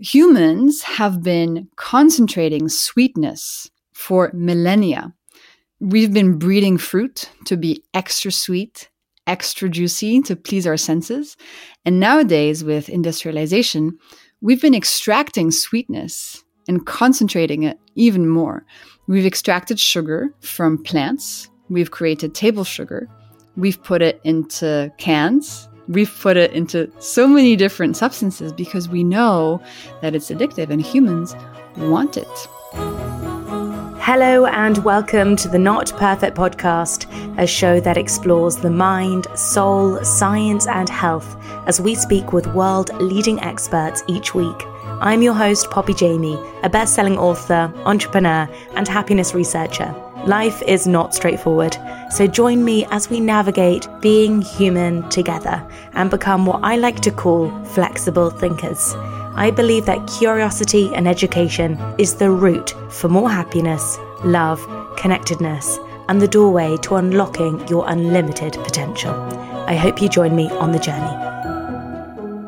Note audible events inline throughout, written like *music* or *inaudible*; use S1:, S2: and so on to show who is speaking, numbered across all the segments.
S1: Humans have been concentrating sweetness for millennia. We've been breeding fruit to be extra sweet, extra juicy to please our senses. And nowadays, with industrialization, we've been extracting sweetness and concentrating it even more. We've extracted sugar from plants, we've created table sugar, we've put it into cans, we've put it into so many different substances because we know that it's addictive and humans want it.
S2: Hello, and welcome to the Not Perfect Podcast, a show that explores the mind, soul, science, and health as we speak with world leading experts each week. I'm your host, Poppy Jamie, a best selling author, entrepreneur, and happiness researcher. Life is not straightforward, so join me as we navigate being human together and become what I like to call flexible thinkers. I believe that curiosity and education is the route for more happiness, love, connectedness, and the doorway to unlocking your unlimited potential. I hope you join me on the journey.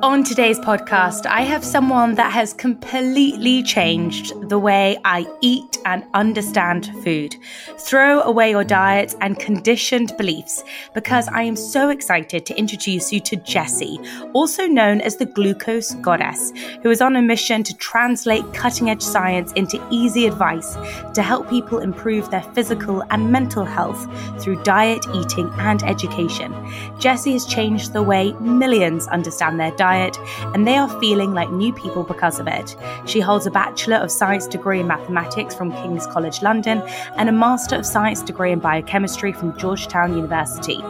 S2: On today's podcast, I have someone that has completely changed the way I eat and understand food. Throw away your diets and conditioned beliefs because I am so excited to introduce you to Jessie, also known as the glucose goddess, who is on a mission to translate cutting edge science into easy advice to help people improve their physical and mental health through diet, eating, and education. Jessie has changed the way millions understand their diet diet, and they are feeling like new people because of it. She holds a Bachelor of Science degree in mathematics from King's College London and a Master of Science degree in biochemistry from Georgetown University.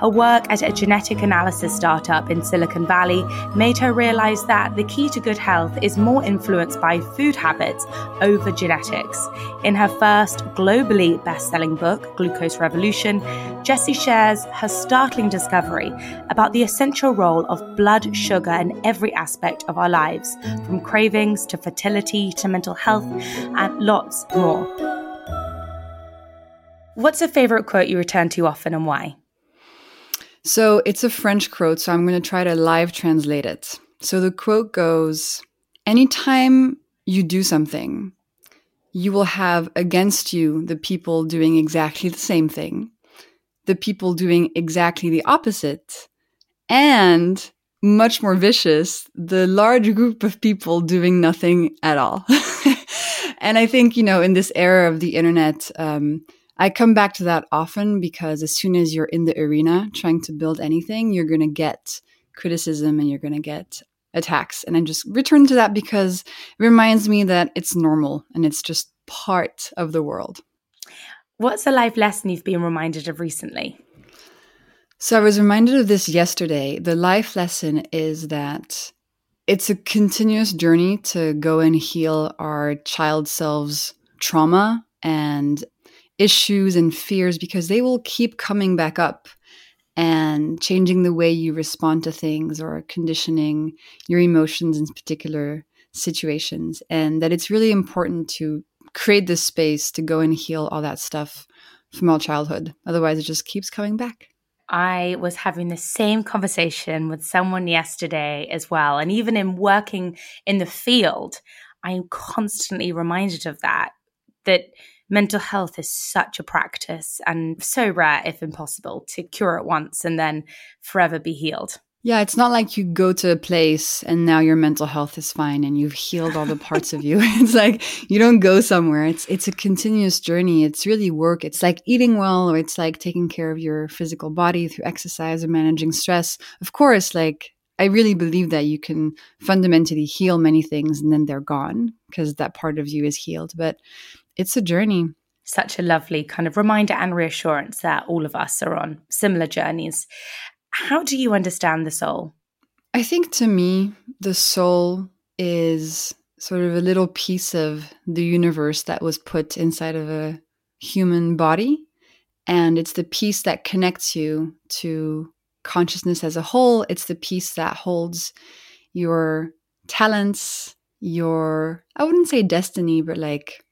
S2: Her work at a genetic analysis startup in Silicon Valley made her realize that the key to good health is more influenced by food habits over genetics. In her first globally best selling book, Glucose Revolution, Jessie shares her startling discovery about the essential role of blood sugar sugar in every aspect of our lives, from cravings to fertility to mental health, and lots more. What's a favorite quote you return to often and why?
S1: So it's a French quote, so I'm going to try to live translate it. So the quote goes Anytime you do something, you will have against you the people doing exactly the same thing, the people doing exactly the opposite, and much more vicious, the large group of people doing nothing at all. *laughs* and I think, you know, in this era of the internet, um, I come back to that often because as soon as you're in the arena trying to build anything, you're going to get criticism and you're going to get attacks. And I just return to that because it reminds me that it's normal and it's just part of the world.
S2: What's a life lesson you've been reminded of recently?
S1: So I was reminded of this yesterday. The life lesson is that it's a continuous journey to go and heal our child selves trauma and issues and fears because they will keep coming back up and changing the way you respond to things or conditioning your emotions in particular situations. And that it's really important to create this space to go and heal all that stuff from all childhood. Otherwise it just keeps coming back.
S2: I was having the same conversation with someone yesterday as well. And even in working in the field, I am constantly reminded of that, that mental health is such a practice and so rare, if impossible, to cure it once and then forever be healed.
S1: Yeah, it's not like you go to a place and now your mental health is fine and you've healed all the parts of you. *laughs* It's like you don't go somewhere. It's it's a continuous journey. It's really work. It's like eating well or it's like taking care of your physical body through exercise or managing stress. Of course, like I really believe that you can fundamentally heal many things and then they're gone because that part of you is healed, but it's a journey
S2: such a lovely kind of reminder and reassurance that all of us are on similar journeys. How do you understand the soul?
S1: I think to me, the soul is sort of a little piece of the universe that was put inside of a human body. And it's the piece that connects you to consciousness as a whole. It's the piece that holds your talents, your, I wouldn't say destiny, but like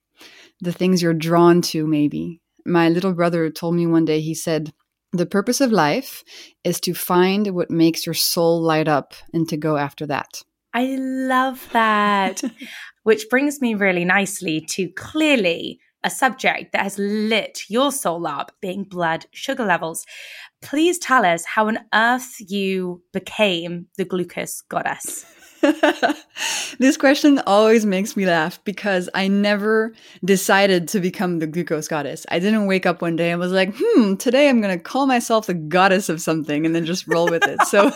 S1: the things you're drawn to, maybe. My little brother told me one day, he said, the purpose of life is to find what makes your soul light up and to go after that.
S2: I love that. *laughs* Which brings me really nicely to clearly a subject that has lit your soul up, being blood sugar levels. Please tell us how on earth you became the glucose goddess. *laughs*
S1: this question always makes me laugh because I never decided to become the glucose goddess. I didn't wake up one day and was like, hmm, today I'm going to call myself the goddess of something and then just roll with it. So,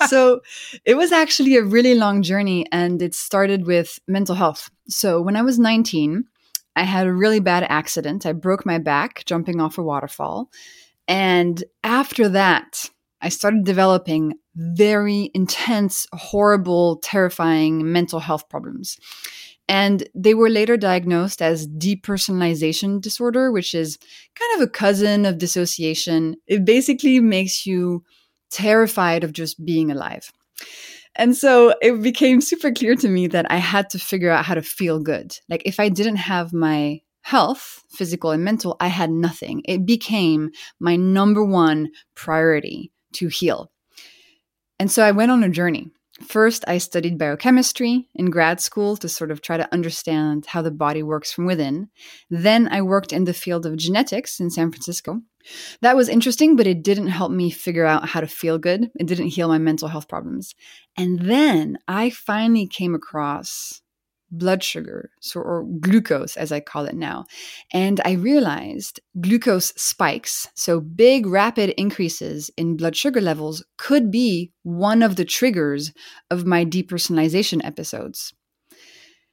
S1: *laughs* so it was actually a really long journey and it started with mental health. So when I was 19, I had a really bad accident. I broke my back jumping off a waterfall. And after that, I started developing very intense, horrible, terrifying mental health problems. And they were later diagnosed as depersonalization disorder, which is kind of a cousin of dissociation. It basically makes you terrified of just being alive. And so it became super clear to me that I had to figure out how to feel good. Like if I didn't have my health, physical and mental, I had nothing. It became my number one priority to heal. And so I went on a journey. First, I studied biochemistry in grad school to sort of try to understand how the body works from within. Then I worked in the field of genetics in San Francisco. That was interesting, but it didn't help me figure out how to feel good. It didn't heal my mental health problems. And then I finally came across blood sugar, so, or glucose as I call it now. And I realized glucose spikes, so big rapid increases in blood sugar levels, could be one of the triggers of my depersonalization episodes.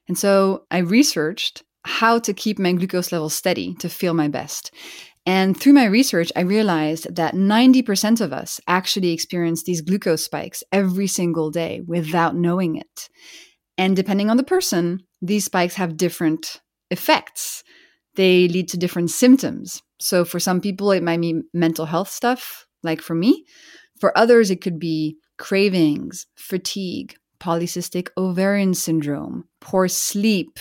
S1: And so I researched how to keep my glucose levels steady to feel my best. And through my research, I realized that 90% of us actually experience these glucose spikes every single day without knowing it. And depending on the person, these spikes have different effects. They lead to different symptoms. So for some people, it might be mental health stuff, like for me. For others, it could be cravings, fatigue, polycystic ovarian syndrome, poor sleep,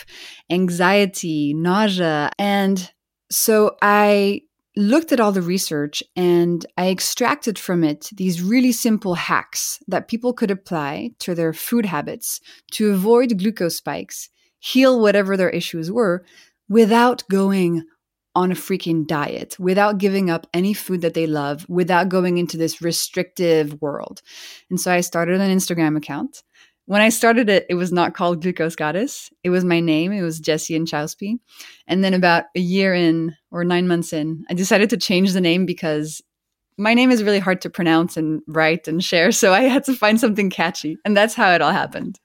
S1: anxiety, nausea. And so I looked at all the research and I extracted from it these really simple hacks that people could apply to their food habits to avoid glucose spikes, heal whatever their issues were, without going on a freaking diet, without giving up any food that they love, without going into this restrictive world. And so I started an Instagram account when I started it, it was not called Glucose Goddess. It was my name. It was Jessie Inchauspé. And then about a year in or nine months in, I decided to change the name because my name is really hard to pronounce and write and share. So I had to find something catchy. And that's how it all happened.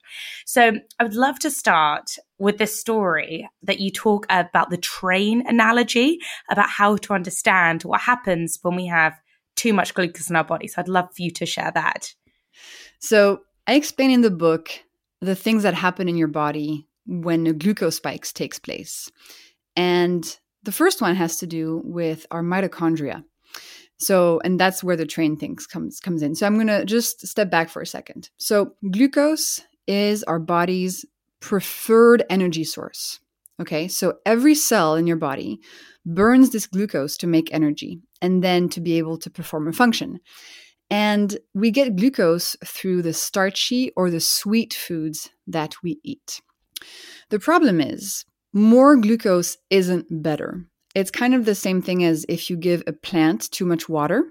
S2: So I would love to start with this story that you talk about the train analogy, about how to understand what happens when we have too much glucose in our body. So I'd love for you to share that.
S1: So I explain in the book the things that happen in your body when a glucose spikes takes place. And the first one has to do with our mitochondria. So, and that's where the train things comes comes in. So I'm going to just step back for a second. So, glucose is our body's preferred energy source. Okay? So every cell in your body burns this glucose to make energy and then to be able to perform a function. And we get glucose through the starchy or the sweet foods that we eat. The problem is, more glucose isn't better. It's kind of the same thing as if you give a plant too much water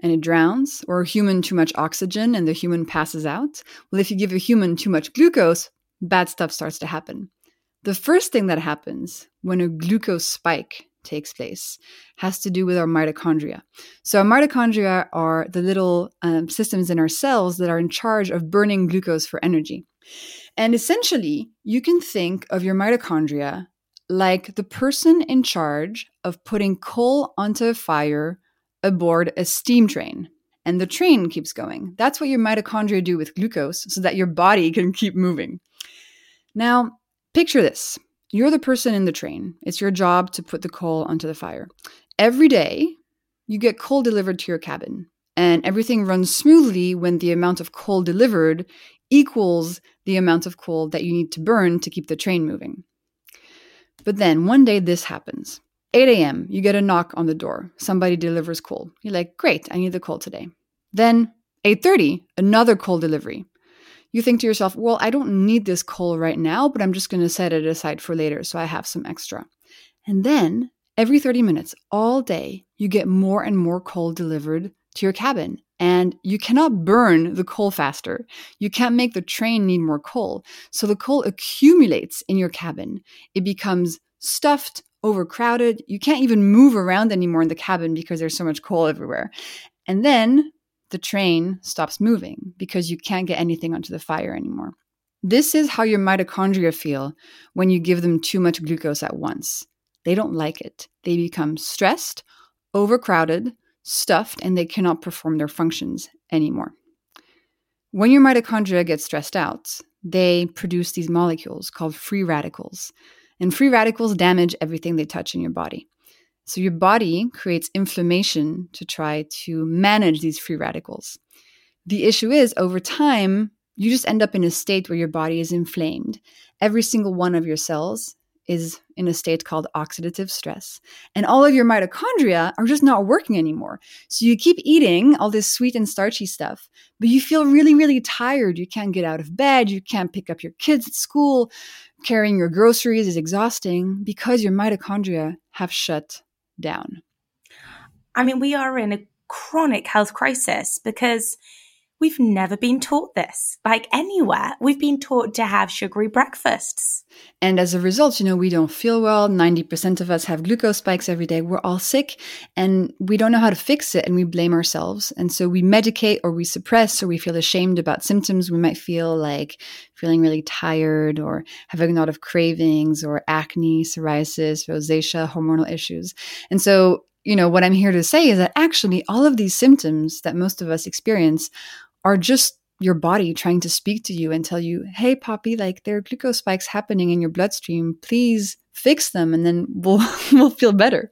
S1: and it drowns, or a human too much oxygen and the human passes out. Well, if you give a human too much glucose, bad stuff starts to happen. The first thing that happens when a glucose spike takes place has to do with our mitochondria. So, our mitochondria are the little um, systems in our cells that are in charge of burning glucose for energy. And essentially, you can think of your mitochondria like the person in charge of putting coal onto a fire aboard a steam train. and the train keeps going. That's what your mitochondria do with glucose so that your body can keep moving. Now, picture this you're the person in the train. It's your job to put the coal onto the fire. Every day, you get coal delivered to your cabin, and everything runs smoothly when the amount of coal delivered equals the amount of coal that you need to burn to keep the train moving. But then one day this happens. 8 a.m., you get a knock on the door. Somebody delivers coal. You're like, great, I need the coal today. Then 8.30, another coal delivery. You think to yourself, well, I don't need this coal right now, but I'm just going to set it aside for later so I have some extra. And then every 30 minutes, all day, you get more and more coal delivered to your cabin. And you cannot burn the coal faster. You can't make the train need more coal. So the coal accumulates in your cabin. It becomes stuffed, overcrowded. You can't even move around anymore in the cabin because there's so much coal everywhere. And then the train stops moving because you can't get anything onto the fire anymore. This is how your mitochondria feel when you give them too much glucose at once. They don't like it. They become stressed, overcrowded, stuffed, and they cannot perform their functions anymore. When your mitochondria get stressed out, they produce these molecules called free radicals. And free radicals damage everything they touch in your body. So your body creates inflammation to try to manage these free radicals. The issue is, over time, you just end up in a state where your body is inflamed. Every single one of your cells is in a state called oxidative stress. And all of your mitochondria are just not working anymore. So you keep eating all this sweet and starchy stuff, but you feel really, really tired. You can't get out of bed. You can't pick up your kids at school. Carrying your groceries is exhausting because your mitochondria have shut down.
S2: I mean, we are in a chronic health crisis because we've never been taught this. Like anywhere, we've been taught to have sugary breakfasts.
S1: And as a result, you know, we don't feel well. 90% of us have glucose spikes every day. We're all sick and we don't know how to fix it and we blame ourselves. And so we medicate or we suppress or we feel ashamed about symptoms. We might feel like feeling really tired or having a lot of cravings or acne, psoriasis, rosacea, hormonal issues. And so you know, what I'm here to say is that actually all of these symptoms that most of us experience are just your body trying to speak to you and tell you, hey, Poppy, like there are glucose spikes happening in your bloodstream. Please fix them and then *laughs* we'll, we'll feel better.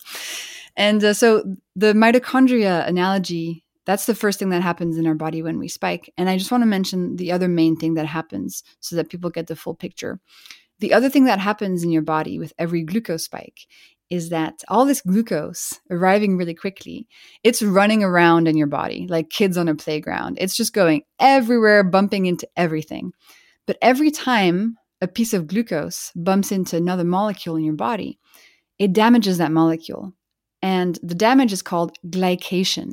S1: And uh, so the mitochondria analogy, that's the first thing that happens in our body when we spike. And I just want to mention the other main thing that happens so that people get the full picture. The other thing that happens in your body with every glucose spike is that all this glucose arriving really quickly, it's running around in your body like kids on a playground. It's just going everywhere, bumping into everything. But every time a piece of glucose bumps into another molecule in your body, it damages that molecule. And the damage is called glycation.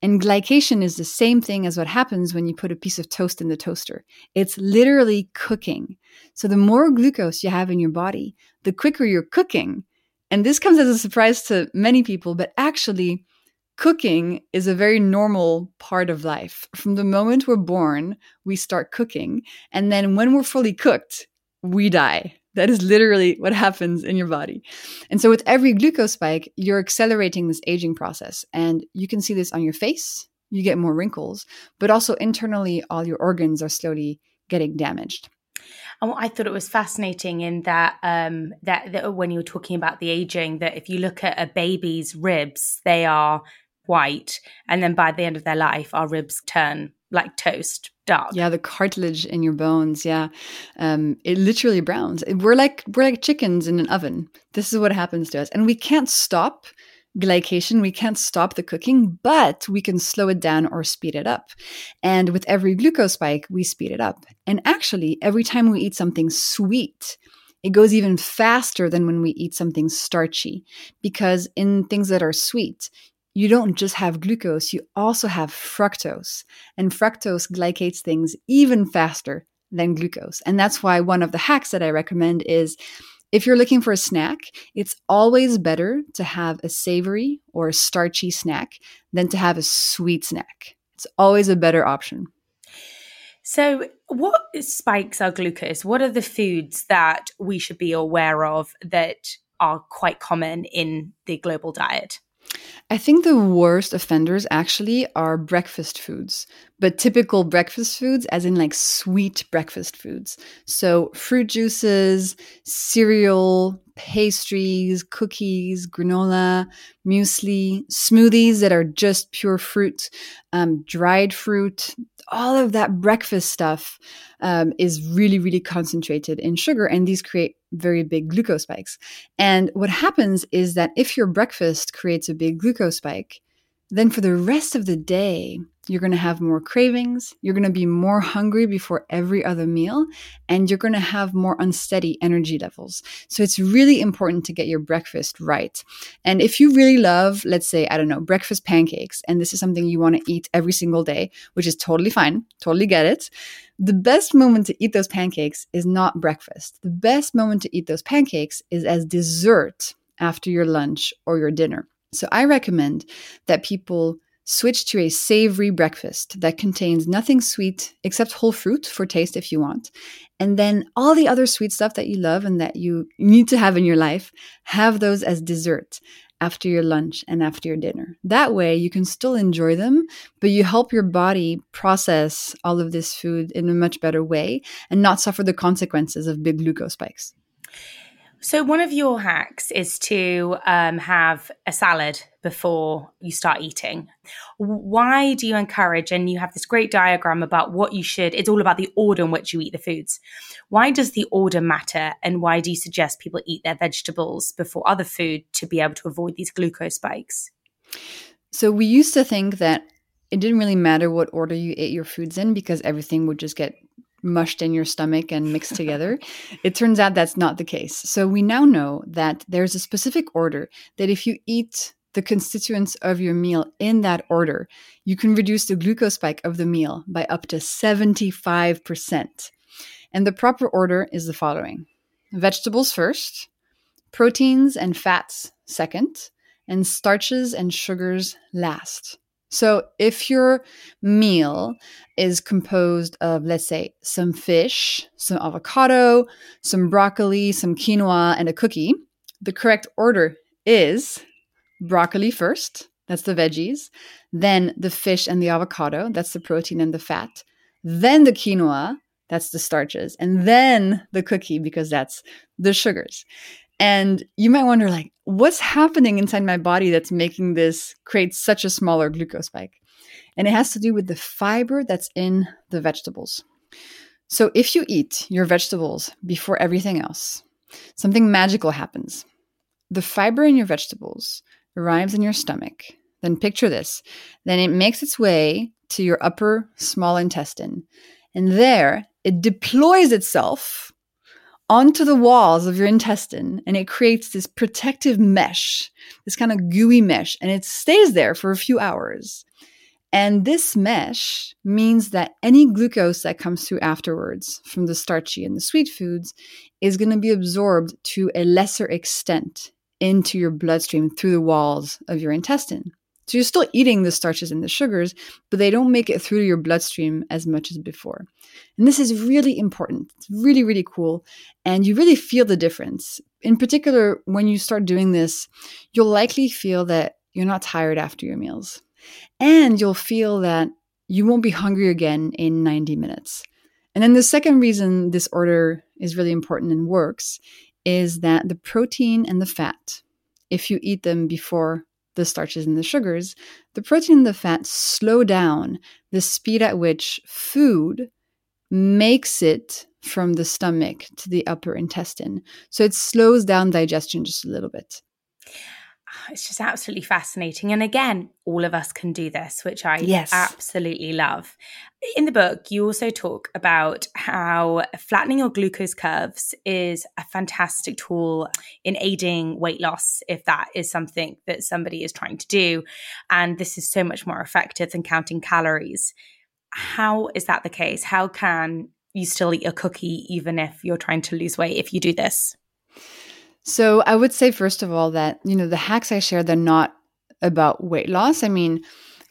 S1: And glycation is the same thing as what happens when you put a piece of toast in the toaster. It's literally cooking. So the more glucose you have in your body, the quicker you're cooking, and this comes as a surprise to many people, but actually, cooking is a very normal part of life. From the moment we're born, we start cooking. And then when we're fully cooked, we die. That is literally what happens in your body. And so, with every glucose spike, you're accelerating this aging process. And you can see this on your face. You get more wrinkles, but also internally, all your organs are slowly getting damaged.
S2: And I thought it was fascinating in that, um, that that when you were talking about the aging, that if you look at a baby's ribs, they are white, and then by the end of their life, our ribs turn like toast, dark.
S1: Yeah, the cartilage in your bones. Yeah, um, it literally browns. We're like we're like chickens in an oven. This is what happens to us, and we can't stop glycation, we can't stop the cooking, but we can slow it down or speed it up. And with every glucose spike, we speed it up. And actually, every time we eat something sweet, it goes even faster than when we eat something starchy because in things that are sweet, you don't just have glucose, you also have fructose. And fructose glycates things even faster than glucose. And that's why one of the hacks that I recommend is if you're looking for a snack, it's always better to have a savory or a starchy snack than to have a sweet snack. It's always a better option.
S2: So, what spikes our glucose? What are the foods that we should be aware of that are quite common in the global diet?
S1: I think the worst offenders actually are breakfast foods, but typical breakfast foods, as in like sweet breakfast foods. So, fruit juices, cereal, pastries, cookies, granola, muesli, smoothies that are just pure fruit, um, dried fruit, all of that breakfast stuff um, is really, really concentrated in sugar, and these create very big glucose spikes. And what happens is that if your breakfast creates a big glucose spike, then for the rest of the day, you're going to have more cravings, you're going to be more hungry before every other meal, and you're going to have more unsteady energy levels. So it's really important to get your breakfast right. And if you really love, let's say, I don't know, breakfast pancakes, and this is something you want to eat every single day, which is totally fine, totally get it. The best moment to eat those pancakes is not breakfast. The best moment to eat those pancakes is as dessert after your lunch or your dinner. So I recommend that people switch to a savory breakfast that contains nothing sweet except whole fruit for taste if you want. And then all the other sweet stuff that you love and that you need to have in your life, have those as dessert after your lunch and after your dinner. That way you can still enjoy them, but you help your body process all of this food in a much better way and not suffer the consequences of big glucose spikes.
S2: So, one of your hacks is to um, have a salad before you start eating. Why do you encourage, and you have this great diagram about what you should, it's all about the order in which you eat the foods. Why does the order matter? And why do you suggest people eat their vegetables before other food to be able to avoid these glucose spikes?
S1: So, we used to think that it didn't really matter what order you ate your foods in because everything would just get mushed in your stomach and mixed together. it turns out that's not the case. So we now know that there's a specific order that if you eat the constituents of your meal in that order, you can reduce the glucose spike of the meal by up to 75%. And the proper order is the following vegetables first, proteins and fats second, and starches and sugars last. So if your meal is composed of, let's say, some fish, some avocado, some broccoli, some quinoa, and a cookie, the correct order is broccoli first, that's the veggies, then the fish and the avocado, that's the protein and the fat, then the quinoa, that's the starches, and then the cookie, because that's the sugars. And you might wonder, like, what's happening inside my body that's making this create such a smaller glucose spike? And it has to do with the fiber that's in the vegetables. So if you eat your vegetables before everything else, something magical happens. The fiber in your vegetables arrives in your stomach. Then picture this. Then it makes its way to your upper small intestine. And there it deploys itself onto the walls of your intestine and it creates this protective mesh, this kind of gooey mesh, and it stays there for a few hours. And this mesh means that any glucose that comes through afterwards from the starchy and the sweet foods is going to be absorbed to a lesser extent into your bloodstream through the walls of your intestine. So you're still eating the starches and the sugars, but they don't make it through your bloodstream as much as before. And this is really important. It's really, really cool. And you really feel the difference. In particular, when you start doing this, you'll likely feel that you're not tired after your meals. And you'll feel that you won't be hungry again in 90 minutes. And then the second reason this order is really important and works is that the protein and the fat, if you eat them before the starches and the sugars, the protein and the fat slow down the speed at which food makes it from the stomach to the upper intestine. So it slows down digestion just a little bit.
S2: It's just absolutely fascinating. And again, all of us can do this, which I yes. absolutely love. In the book, you also talk about how flattening your glucose curves is a fantastic tool in aiding weight loss if that is something that somebody is trying to do. And this is so much more effective than counting calories. How is that the case? How can you still eat a cookie even if you're trying to lose weight if you do this?
S1: So I would say, first of all, that, you know, the hacks I share, they're not about weight loss. I mean,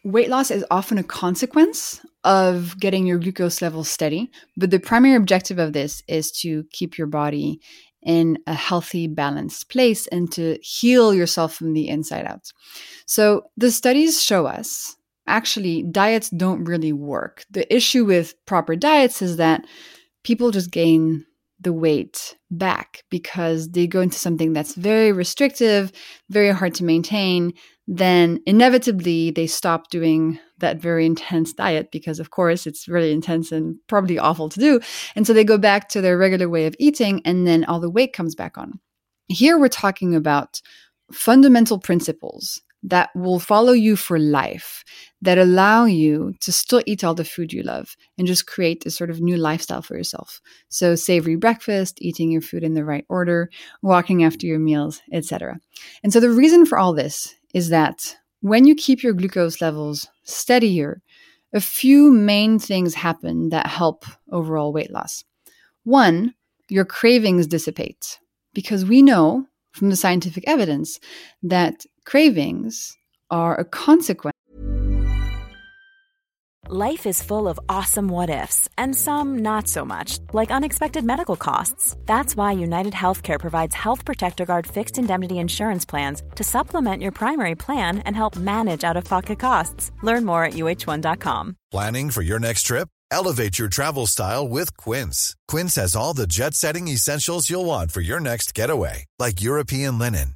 S1: weight loss is often a consequence of getting your glucose level steady. But the primary objective of this is to keep your body in a healthy, balanced place and to heal yourself from the inside out. So the studies show us actually diets don't really work. The issue with proper diets is that people just gain the weight back because they go into something that's very restrictive, very hard to maintain, then inevitably they stop doing that very intense diet because, of course, it's really intense and probably awful to do. And so they go back to their regular way of eating, and then all the weight comes back on. Here we're talking about fundamental principles that will follow you for life, that allow you to still eat all the food you love and just create a sort of new lifestyle for yourself. So savory breakfast, eating your food in the right order, walking after your meals, etc. And so the reason for all this is that when you keep your glucose levels steadier, a few main things happen that help overall weight loss. One, your cravings dissipate because we know from the scientific evidence that cravings are a consequence.
S3: Life is full of awesome what ifs, and some not so much, like unexpected medical costs. That's why United Healthcare provides Health Protector Guard fixed indemnity insurance plans to supplement your primary plan and help manage out of pocket costs. Learn more at uhone.com.
S4: Planning for your next trip? Elevate your travel style with Quince. Quince has all the jet setting essentials you'll want for your next getaway, like European linen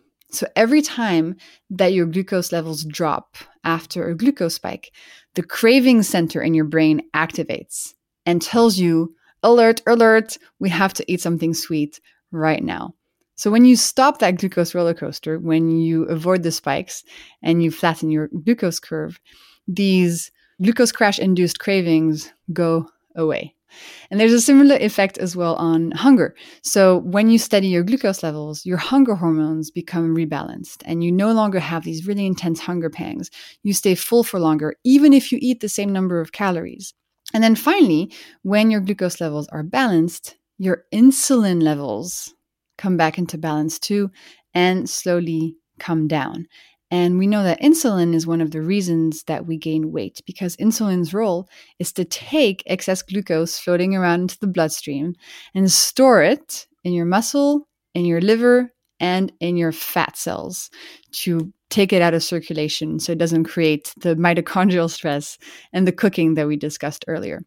S1: So every time that your glucose levels drop after a glucose spike, the craving center in your brain activates and tells you, alert, alert, we have to eat something sweet right now. So when you stop that glucose roller coaster, when you avoid the spikes and you flatten your glucose curve, these glucose crash induced cravings go away. And there's a similar effect as well on hunger. So when you steady your glucose levels, your hunger hormones become rebalanced and you no longer have these really intense hunger pangs. You stay full for longer, even if you eat the same number of calories. And then finally, when your glucose levels are balanced, your insulin levels come back into balance too and slowly come down. And we know that insulin is one of the reasons that we gain weight because insulin's role is to take excess glucose floating around into the bloodstream and store it in your muscle, in your liver, and in your fat cells to take it out of circulation so it doesn't create the mitochondrial stress and the cooking that we discussed earlier.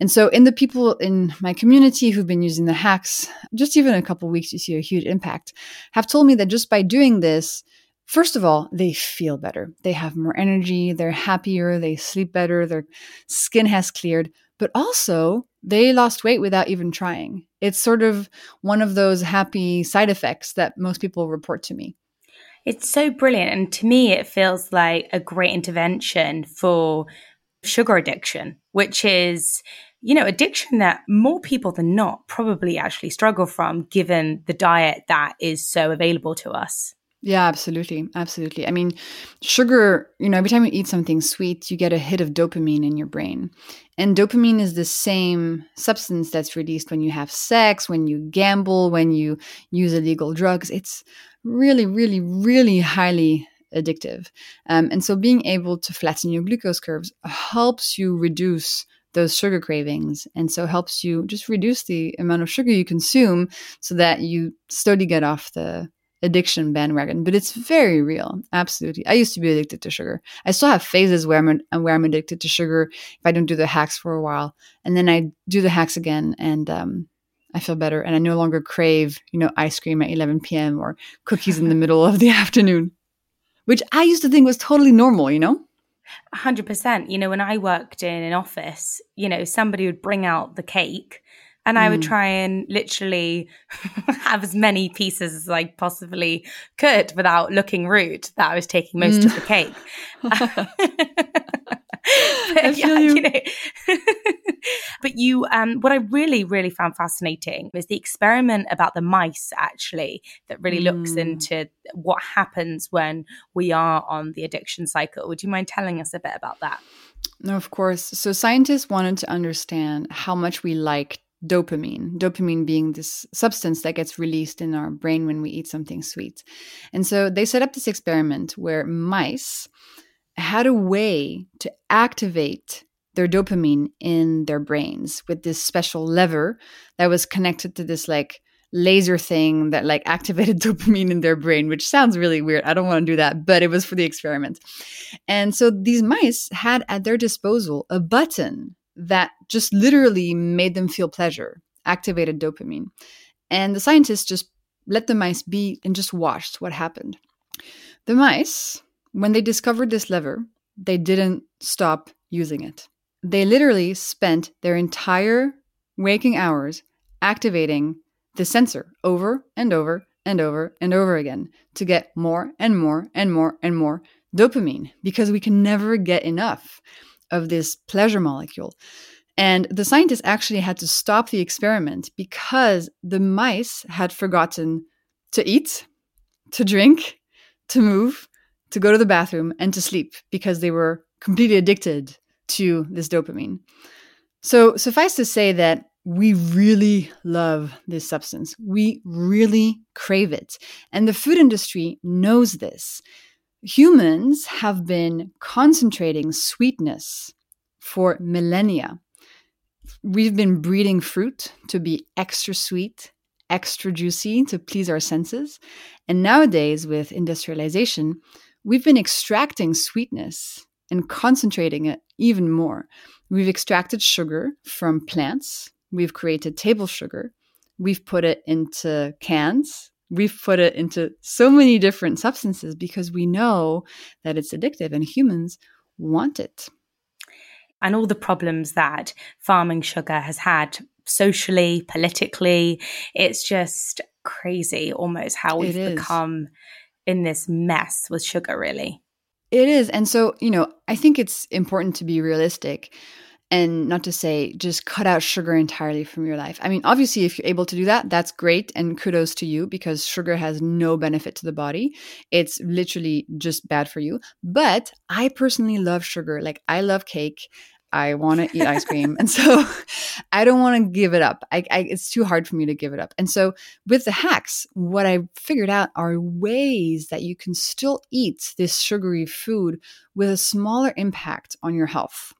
S1: And so, in the people in my community who've been using the hacks, just even a couple weeks, you see a huge impact, have told me that just by doing this, First of all, they feel better. They have more energy, they're happier, they sleep better, their skin has cleared, but also they lost weight without even trying. It's sort of one of those happy side effects that most people report to me.
S2: It's so brilliant. And to me, it feels like a great intervention for sugar addiction, which is, you know, addiction that more people than not probably actually struggle from given the diet that is so available to us.
S1: Yeah, absolutely. Absolutely. I mean, sugar, you know, every time you eat something sweet, you get a hit of dopamine in your brain. And dopamine is the same substance that's released when you have sex, when you gamble, when you use illegal drugs. It's really, really, really highly addictive. Um, and so being able to flatten your glucose curves helps you reduce those sugar cravings and so helps you just reduce the amount of sugar you consume so that you slowly get off the addiction bandwagon, but it's very real. Absolutely. I used to be addicted to sugar. I still have phases where I'm where I'm addicted to sugar if I don't do the hacks for a while, and then I do the hacks again, and um, I feel better, and I no longer crave you know ice cream at 11 p.m. or cookies in the *laughs* middle of the afternoon, which I used to think was totally normal. You know.
S2: 100%. You know, when I worked in an office, you know, somebody would bring out the cake and I would mm. try and literally *laughs* have as many pieces as I possibly could without looking rude that I was taking most mm. of the cake. *laughs* *laughs* but, yeah, you. you know. but you, um, what I really, really found fascinating was the experiment about the mice, actually, that really mm. looks into what happens when we are on the addiction cycle. Would you mind telling us a bit about that?
S1: No, of course. So scientists wanted to understand how much we like dopamine, dopamine being this substance that gets released in our brain when we eat something sweet. And so they set up this experiment where mice had a way to activate their dopamine in their brains with this special lever that was connected to this like laser thing that like *laughs* activated dopamine in their brain, which sounds really weird. I don't want to do that, but it was for the experiment. And so these mice had at their disposal a button that just literally made them feel pleasure, activated dopamine. And the scientists just let the mice be and just watched what happened. The mice, when they discovered this lever, they didn't stop using it. They literally spent their entire waking hours activating the sensor over and over and over and over again to get more and more and more and more dopamine because we can never get enough of this pleasure molecule. And the scientists actually had to stop the experiment because the mice had forgotten to eat, to drink, to move, to go to the bathroom, and to sleep because they were completely addicted to this dopamine. So, suffice to say that we really love this substance. We really crave it. And the food industry knows this. Humans have been concentrating sweetness for millennia. We've been breeding fruit to be extra sweet, extra juicy to please our senses. And nowadays, with industrialization, we've been extracting sweetness and concentrating it even more. We've extracted sugar from plants, We've created table sugar. We've put it into cans. We've put it into so many different substances because we know that it's addictive and humans want it.
S2: And all the problems that farming sugar has had socially, politically, it's just crazy almost how we've become in this mess with sugar, really.
S1: It is. And so, you know, I think it's important to be realistic and not to say just cut out sugar entirely from your life. I mean, obviously, if you're able to do that, that's great and kudos to you because sugar has no benefit to the body. It's literally just bad for you. But I personally love sugar. Like, I love cake. I want to eat ice cream. And so *laughs* I don't want to give it up. I, I, it's too hard for me to give it up. And so with the hacks, what I figured out are ways that you can still eat this sugary food with a smaller impact on your health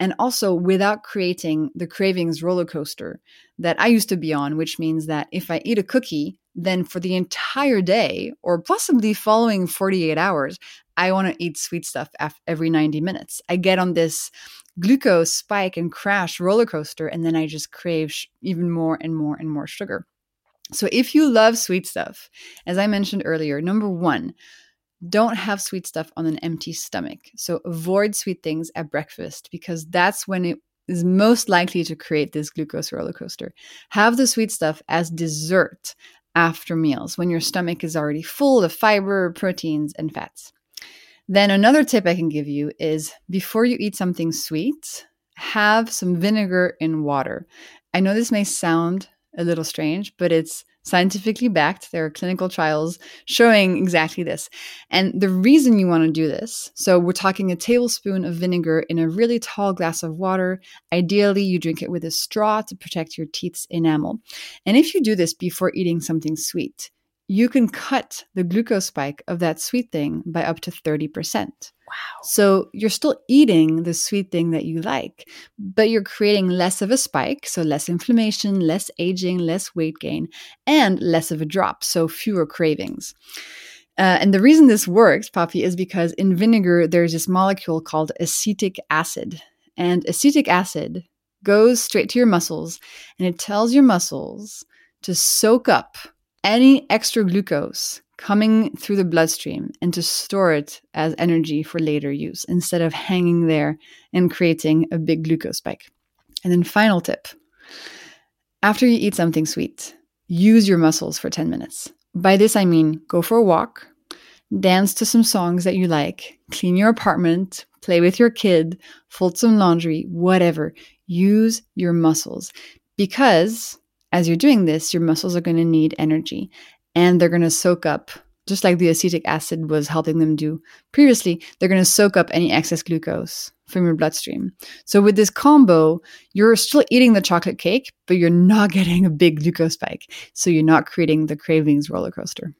S1: and also without creating the cravings roller coaster that I used to be on, which means that if I eat a cookie, then for the entire day or possibly following 48 hours, I want to eat sweet stuff every 90 minutes. I get on this glucose spike and crash roller coaster, and then I just crave sh- even more and more and more sugar. So if you love sweet stuff, as I mentioned earlier, number one, don't have sweet stuff on an empty stomach. So avoid sweet things at breakfast because that's when it is most likely to create this glucose roller coaster. Have the sweet stuff as dessert after meals when your stomach is already full of fiber, proteins, and fats. Then another tip I can give you is before you eat something sweet, have some vinegar in water. I know this may sound a little strange, but it's scientifically backed. There are clinical trials showing exactly this. And the reason you want to do this so, we're talking a tablespoon of vinegar in a really tall glass of water. Ideally, you drink it with a straw to protect your teeth's enamel. And if you do this before eating something sweet, you can cut the glucose spike of that sweet thing by up to 30%.
S2: Wow.
S1: So you're still eating the sweet thing that you like, but you're creating less of a spike. So less inflammation, less aging, less weight gain, and less of a drop. So fewer cravings. Uh, and the reason this works, Poppy, is because in vinegar, there's this molecule called acetic acid. And acetic acid goes straight to your muscles and it tells your muscles to soak up any extra glucose coming through the bloodstream and to store it as energy for later use instead of hanging there and creating a big glucose spike. And then, final tip after you eat something sweet, use your muscles for 10 minutes. By this, I mean go for a walk, dance to some songs that you like, clean your apartment, play with your kid, fold some laundry, whatever. Use your muscles because as you're doing this, your muscles are going to need energy and they're going to soak up, just like the acetic acid was helping them do previously, they're going to soak up any excess glucose from your bloodstream. So with this combo, you're still eating the chocolate cake, but you're not *laughs* getting a big glucose spike. So you're not creating the cravings roller coaster.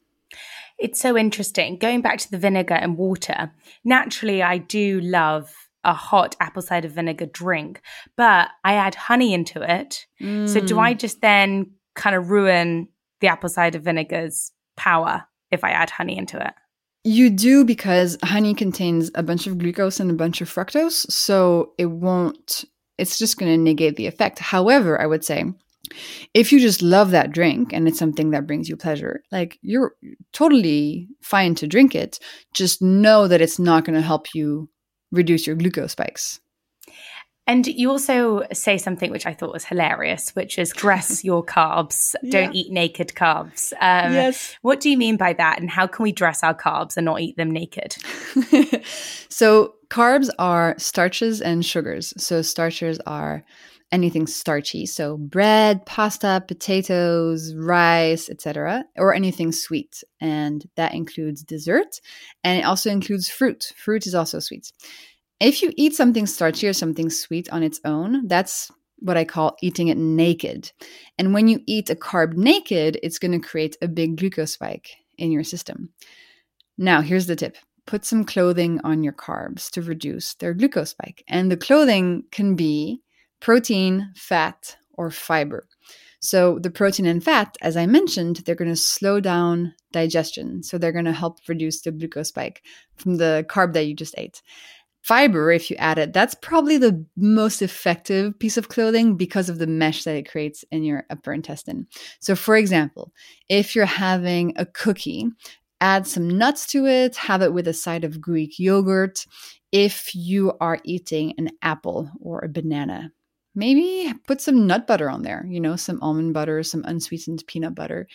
S2: It's so interesting. Going back to the vinegar and water, naturally, I do love a hot apple cider vinegar drink, but I add honey into it. Mm. So do I mm. just then kind of ruin the apple cider vinegar's power if I add honey into it?
S1: You do because honey contains a bunch of glucose and a bunch of fructose, so it won't it's just going to negate the effect. However, I would say if you just love that drink and it's something that brings you pleasure, like you're totally fine to drink it. Just know that it's not going to help you reduce your glucose spikes.
S2: And you also say something which I thought was hilarious, which is dress *laughs* your carbs. Yeah. Don't eat naked carbs. Um, yes. What do you mean by that? And how can we dress our carbs and not eat them naked? *laughs*
S1: so, carbs are starches and sugars. So, starches are anything starchy so bread pasta potatoes rice etc or anything sweet and that includes dessert and it also includes fruit fruit is also sweet if you eat something starchy or something sweet on its own that's what I call eating it naked. And when you eat a carb naked, it's going to create a big glucose spike in your system. Now, here's the tip put some clothing on your carbs to reduce their glucose spike. And the clothing can be protein, fat, or fiber. So, the protein and fat, as I mentioned, they're going to slow down digestion. So, they're going to help reduce the glucose spike from the carb that you just ate. Fiber, if you add it, that's probably the most effective piece of clothing because of the mesh that it creates in your upper intestine. So, for example, if you're having a cookie, add some nuts to it, have it with a side of Greek yogurt. If you are eating an apple or a banana, maybe put some nut butter on there, you know, some almond butter, some unsweetened peanut butter.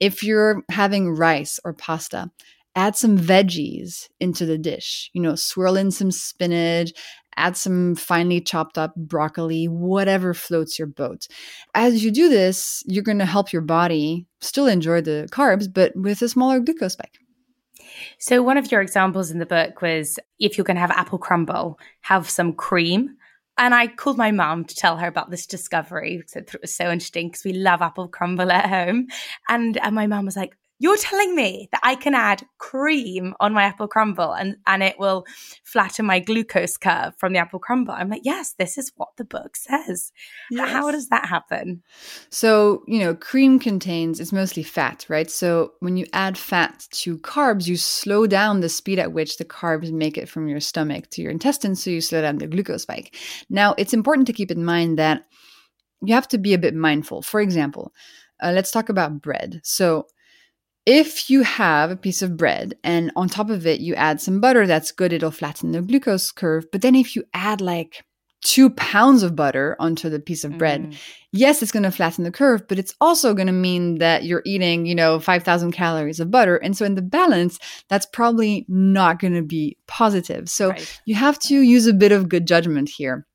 S1: If you're having rice or pasta, add some veggies into the dish, you know, swirl in some spinach, add some finely chopped up broccoli, whatever floats your boat. As you do this, you're going to help your body still enjoy the carbs, but with a smaller glucose spike.
S2: So, one of your examples in the book was if you're going to have apple crumble, have some cream and I called my mum to tell her about this discovery because it was so interesting because we love apple crumble at home. And, and my mum was like, you're telling me that I can add cream on my apple crumble and, and it will flatten my glucose curve from the apple crumble. I'm like, yes, this is what the book says. Yes. How does that happen?
S1: So, you know, cream contains, it's mostly fat, right? So when you add fat to carbs, you slow down the speed at which the carbs make it from your stomach to your intestines. So you slow down the glucose spike. Now, it's important to keep in mind that you have to be a bit mindful. For example, uh, let's talk about bread. So, if you have a piece of bread and on top of it you add some butter, that's good, it'll flatten the glucose curve. But then if you add like two pounds of butter onto the piece of bread, mm. yes, it's going to flatten the curve, but it's also going to mean that you're eating, you know, 5,000 calories of butter. And so in the balance, that's probably not going to be positive. So right. you have to use a bit of good judgment here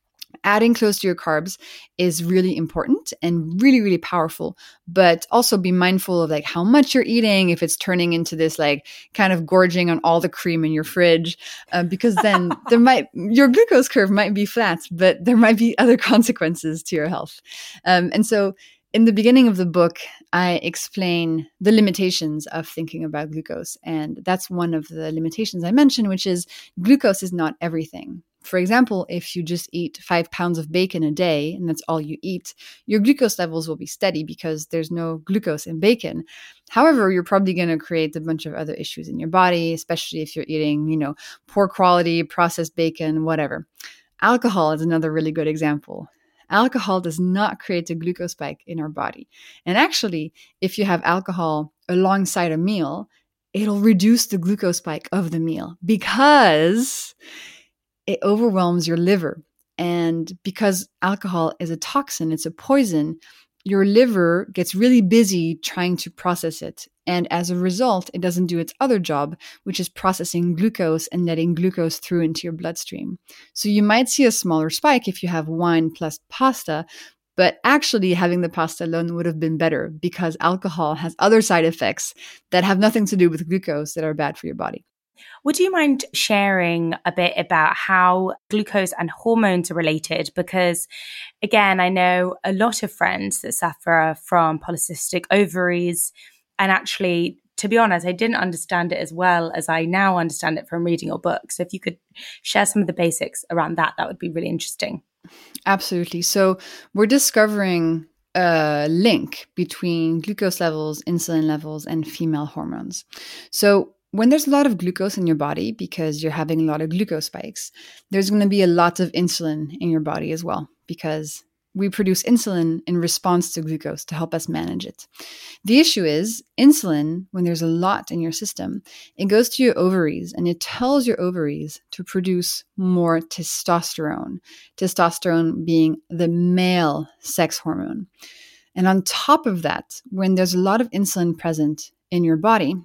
S1: adding close to your carbs is really important and really really powerful but also be mindful of like how much you're eating if it's turning into this like kind of gorging on all the cream in your fridge uh, because then *laughs* there might your glucose curve might be flat but there might be other *laughs* consequences to your health um, and so in the beginning of the book, I explain the limitations of thinking about glucose. And that's one of the limitations I mentioned, which is glucose is not everything. For example, if you just eat five pounds of bacon a day and that's all you eat, your glucose levels will be steady because there's no glucose in bacon. However, you're probably going to create a bunch of other issues in your body, especially if you're eating, you know, poor quality processed bacon, whatever. Alcohol is another really good example. Alcohol does not create a glucose spike in our body. And actually, if you have alcohol alongside a meal, it'll reduce the glucose spike of the meal because it overwhelms your liver. And because alcohol is a toxin, it's a poison, your liver gets really busy trying to process it. And as a result, it doesn't do its other job, which is processing glucose and letting glucose through into your bloodstream. So you might see a smaller spike if you have wine plus pasta, but actually having the pasta alone would have been better because alcohol has other side effects that have nothing to do with glucose that are bad for your body.
S2: Would you mind sharing a bit about how glucose and hormones are related? Because, again, I know a lot of friends that suffer from polycystic ovaries. And actually, to be honest, I didn't understand it as well as I now understand it from reading your book. So, if you could share some of the basics around that, that would be really interesting.
S1: Absolutely. So, we're discovering a link between glucose levels, insulin levels, and female hormones. So, when there's a lot of glucose in your body because you're having a lot of glucose spikes, there's going to be a lot of insulin in your body as well because we produce insulin in response to glucose to help us manage it. The issue is insulin, when there's a lot in your system, it goes to your ovaries and it tells your ovaries to produce more testosterone, testosterone being the male sex hormone. And on top of that, when there's a lot of insulin present in your body,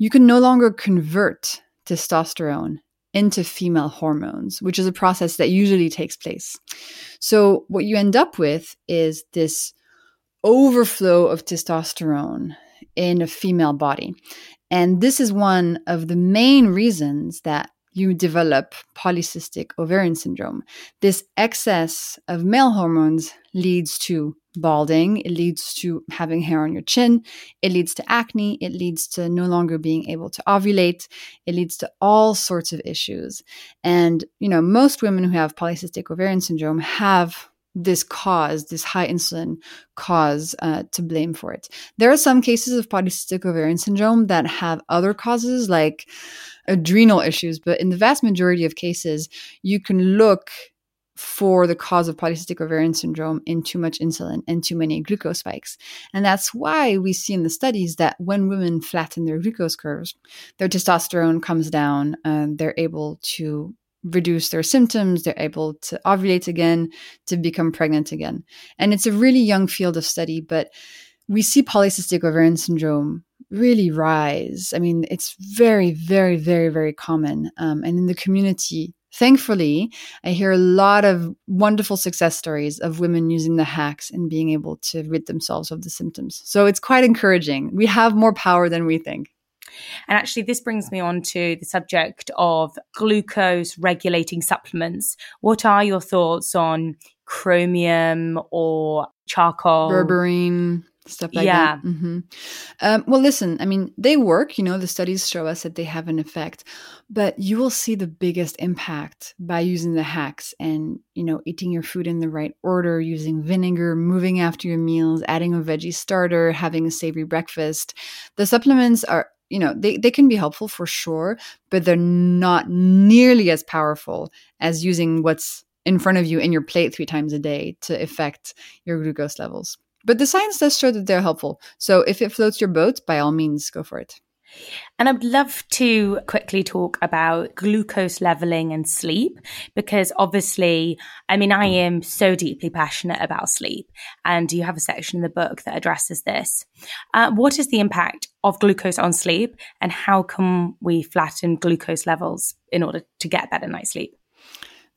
S1: you can no longer convert testosterone into female hormones, which is a process that usually takes place. So, what you end up with is this overflow of testosterone in a female body. And this is one of the main reasons that you develop polycystic ovarian syndrome. This excess of male hormones leads to balding, it leads to having hair on your chin, it leads to acne, it leads to no longer being able to ovulate, it leads to all sorts of issues. And, you know, most women who have polycystic ovarian syndrome have this cause, this high insulin cause uh, to blame for it. There are some cases of polycystic ovarian syndrome that have other causes like adrenal issues, but in the vast majority of cases, you can look for the cause of polycystic ovarian syndrome in too much insulin and too many glucose spikes. And that's why we see in the studies that when women flatten their glucose curves, their testosterone comes down and they're able to reduce their symptoms, they're able to ovulate again, to become pregnant again. And it's a really young field of study, but we see polycystic ovarian syndrome really rise. I mean, it's very, very, very, very common. Um, and in the community, Thankfully, I hear a lot of wonderful success stories of women using the hacks and being able to rid themselves of the symptoms. So it's quite encouraging. We have more power than we think.
S2: And actually, this brings me on to the subject of glucose regulating supplements. What are your thoughts on chromium or charcoal?
S1: Berberine stuff like yeah. that. Mm-hmm. Um, well, listen, I mean, they work. You know, the studies show us that they have an effect, but you will see the biggest impact by using the hacks and you know eating your food in the right order, using vinegar, moving after your meals, adding a veggie starter, having a savory breakfast. The supplements are you know they, they can be helpful for sure but they're not nearly as powerful as using what's in front of you in your plate three times a day to affect your glucose levels but the science does show that they're helpful. So if it floats your boat, by all means, go for it.
S2: And I'd love to quickly talk about glucose leveling and sleep because obviously, I mean, I am so deeply passionate about sleep, and you have a section in the book that addresses this. Uh, what is the impact of glucose on sleep, and how can we flatten glucose levels in order to get better night's sleep?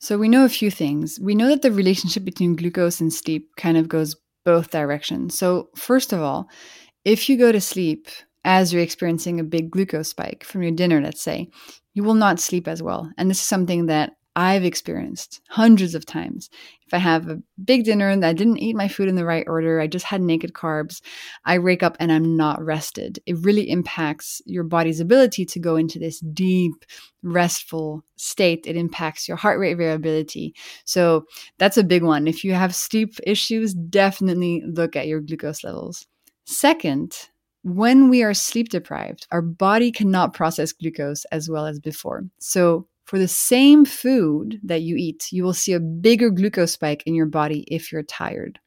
S1: So, we know a few things. We know that the relationship between glucose and sleep kind of goes both directions. So, first of all, if you go to sleep as you're experiencing a big glucose spike from your dinner, let's say, you will not sleep as well. And this is something that I've experienced hundreds of times. If I have a big dinner and I didn't eat my food in the right order, I just had naked carbs, I wake up and I'm not rested. It really impacts your body's ability to go into this deep, restful state. It impacts your heart rate variability. So that's a big one. If you have sleep issues, definitely look at your glucose levels. Second, when we are sleep deprived, our body cannot process glucose as well as before. So for the same food that you eat, you will see a bigger glucose spike in your body if you're tired.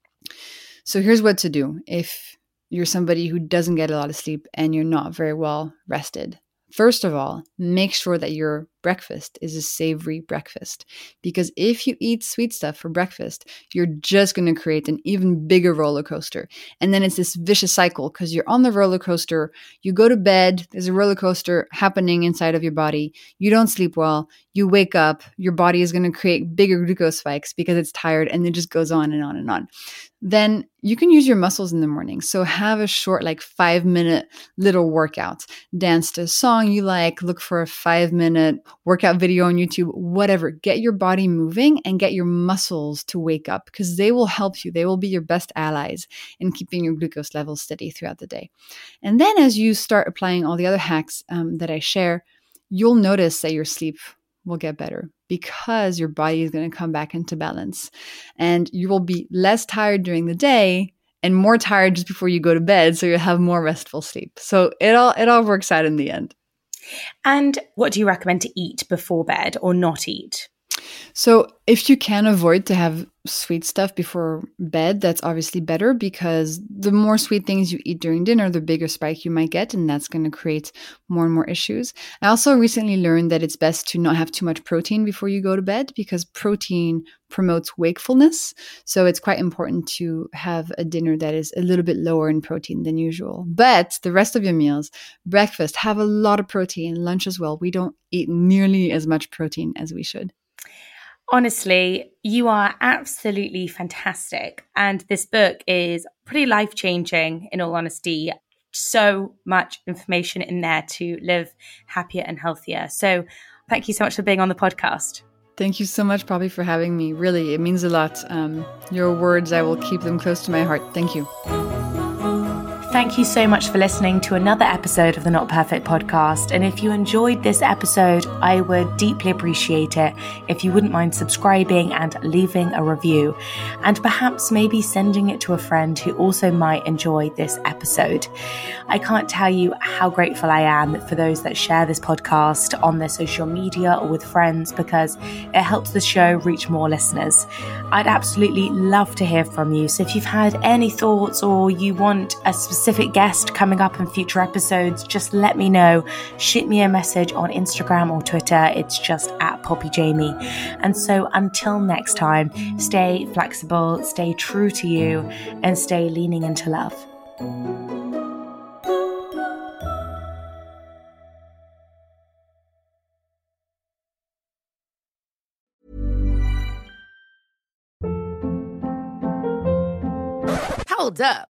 S1: So here's what to do if you're somebody who doesn't get a lot of sleep and you're not very well rested. First of all, make sure that you're breakfast is a savory breakfast. Because if you eat sweet stuff for breakfast, you're just going to create an even bigger roller coaster. And then it's this vicious cycle because you're on the roller coaster, you go to bed, there's a roller coaster happening inside of your body, you don't sleep well, you wake up, your body is going to create bigger glucose spikes because it's tired, and it just goes on and on and on. Then you can use your muscles in the morning. So have a short, like five minute little workout. Dance to a song you like, look for a five minute workout video on YouTube, whatever. Get your body moving and get your muscles to wake up because they will help you. They will be your best allies in keeping your glucose levels steady throughout the day. And then as you start applying all the other hacks um, that I share, you'll notice that your sleep will get better because your body is going to come back into balance. And you will be less tired during the day and more tired just before you go to bed so you'll have more restful sleep. So it all it all works out in the end.
S2: And what do you recommend to eat before bed or not eat
S1: so if you can avoid to have sweet stuff before bed, that's obviously better because the more sweet things you eat during dinner, the bigger spike you might get, and that's going to create more and more issues. I also recently learned that it's best to not have too much protein before you go to bed because protein promotes wakefulness. So it's quite important to have a dinner that is a little bit lower in protein than usual. But the rest of your meals, breakfast, have a lot of protein, lunch as well. We don't eat nearly as much protein as we should.
S2: Honestly, you are absolutely fantastic. And this book is pretty life changing, in all honesty. So much information in there to live happier and healthier. So, thank you so much for being on the podcast.
S1: Thank you so much, Poppy, for having me. Really, it means a lot. Um, your words, I will keep them close to my heart. Thank you.
S2: Thank you so much for listening to another episode of the Not Perfect podcast. And if you enjoyed this episode, I would deeply appreciate it if you wouldn't mind subscribing and leaving a review, and perhaps maybe sending it to a friend who also might enjoy this episode. I can't tell you how grateful I am for those that share this podcast on their social media or with friends because it helps the show reach more listeners. I'd absolutely love to hear from you. So if you've had any thoughts or you want a specific specific guest coming up in future episodes, just let me know. Shoot me a message on Instagram or Twitter. It's just at Poppy Jamie. And so until next time, stay flexible, stay true to you, and stay leaning into love.
S5: Hold up.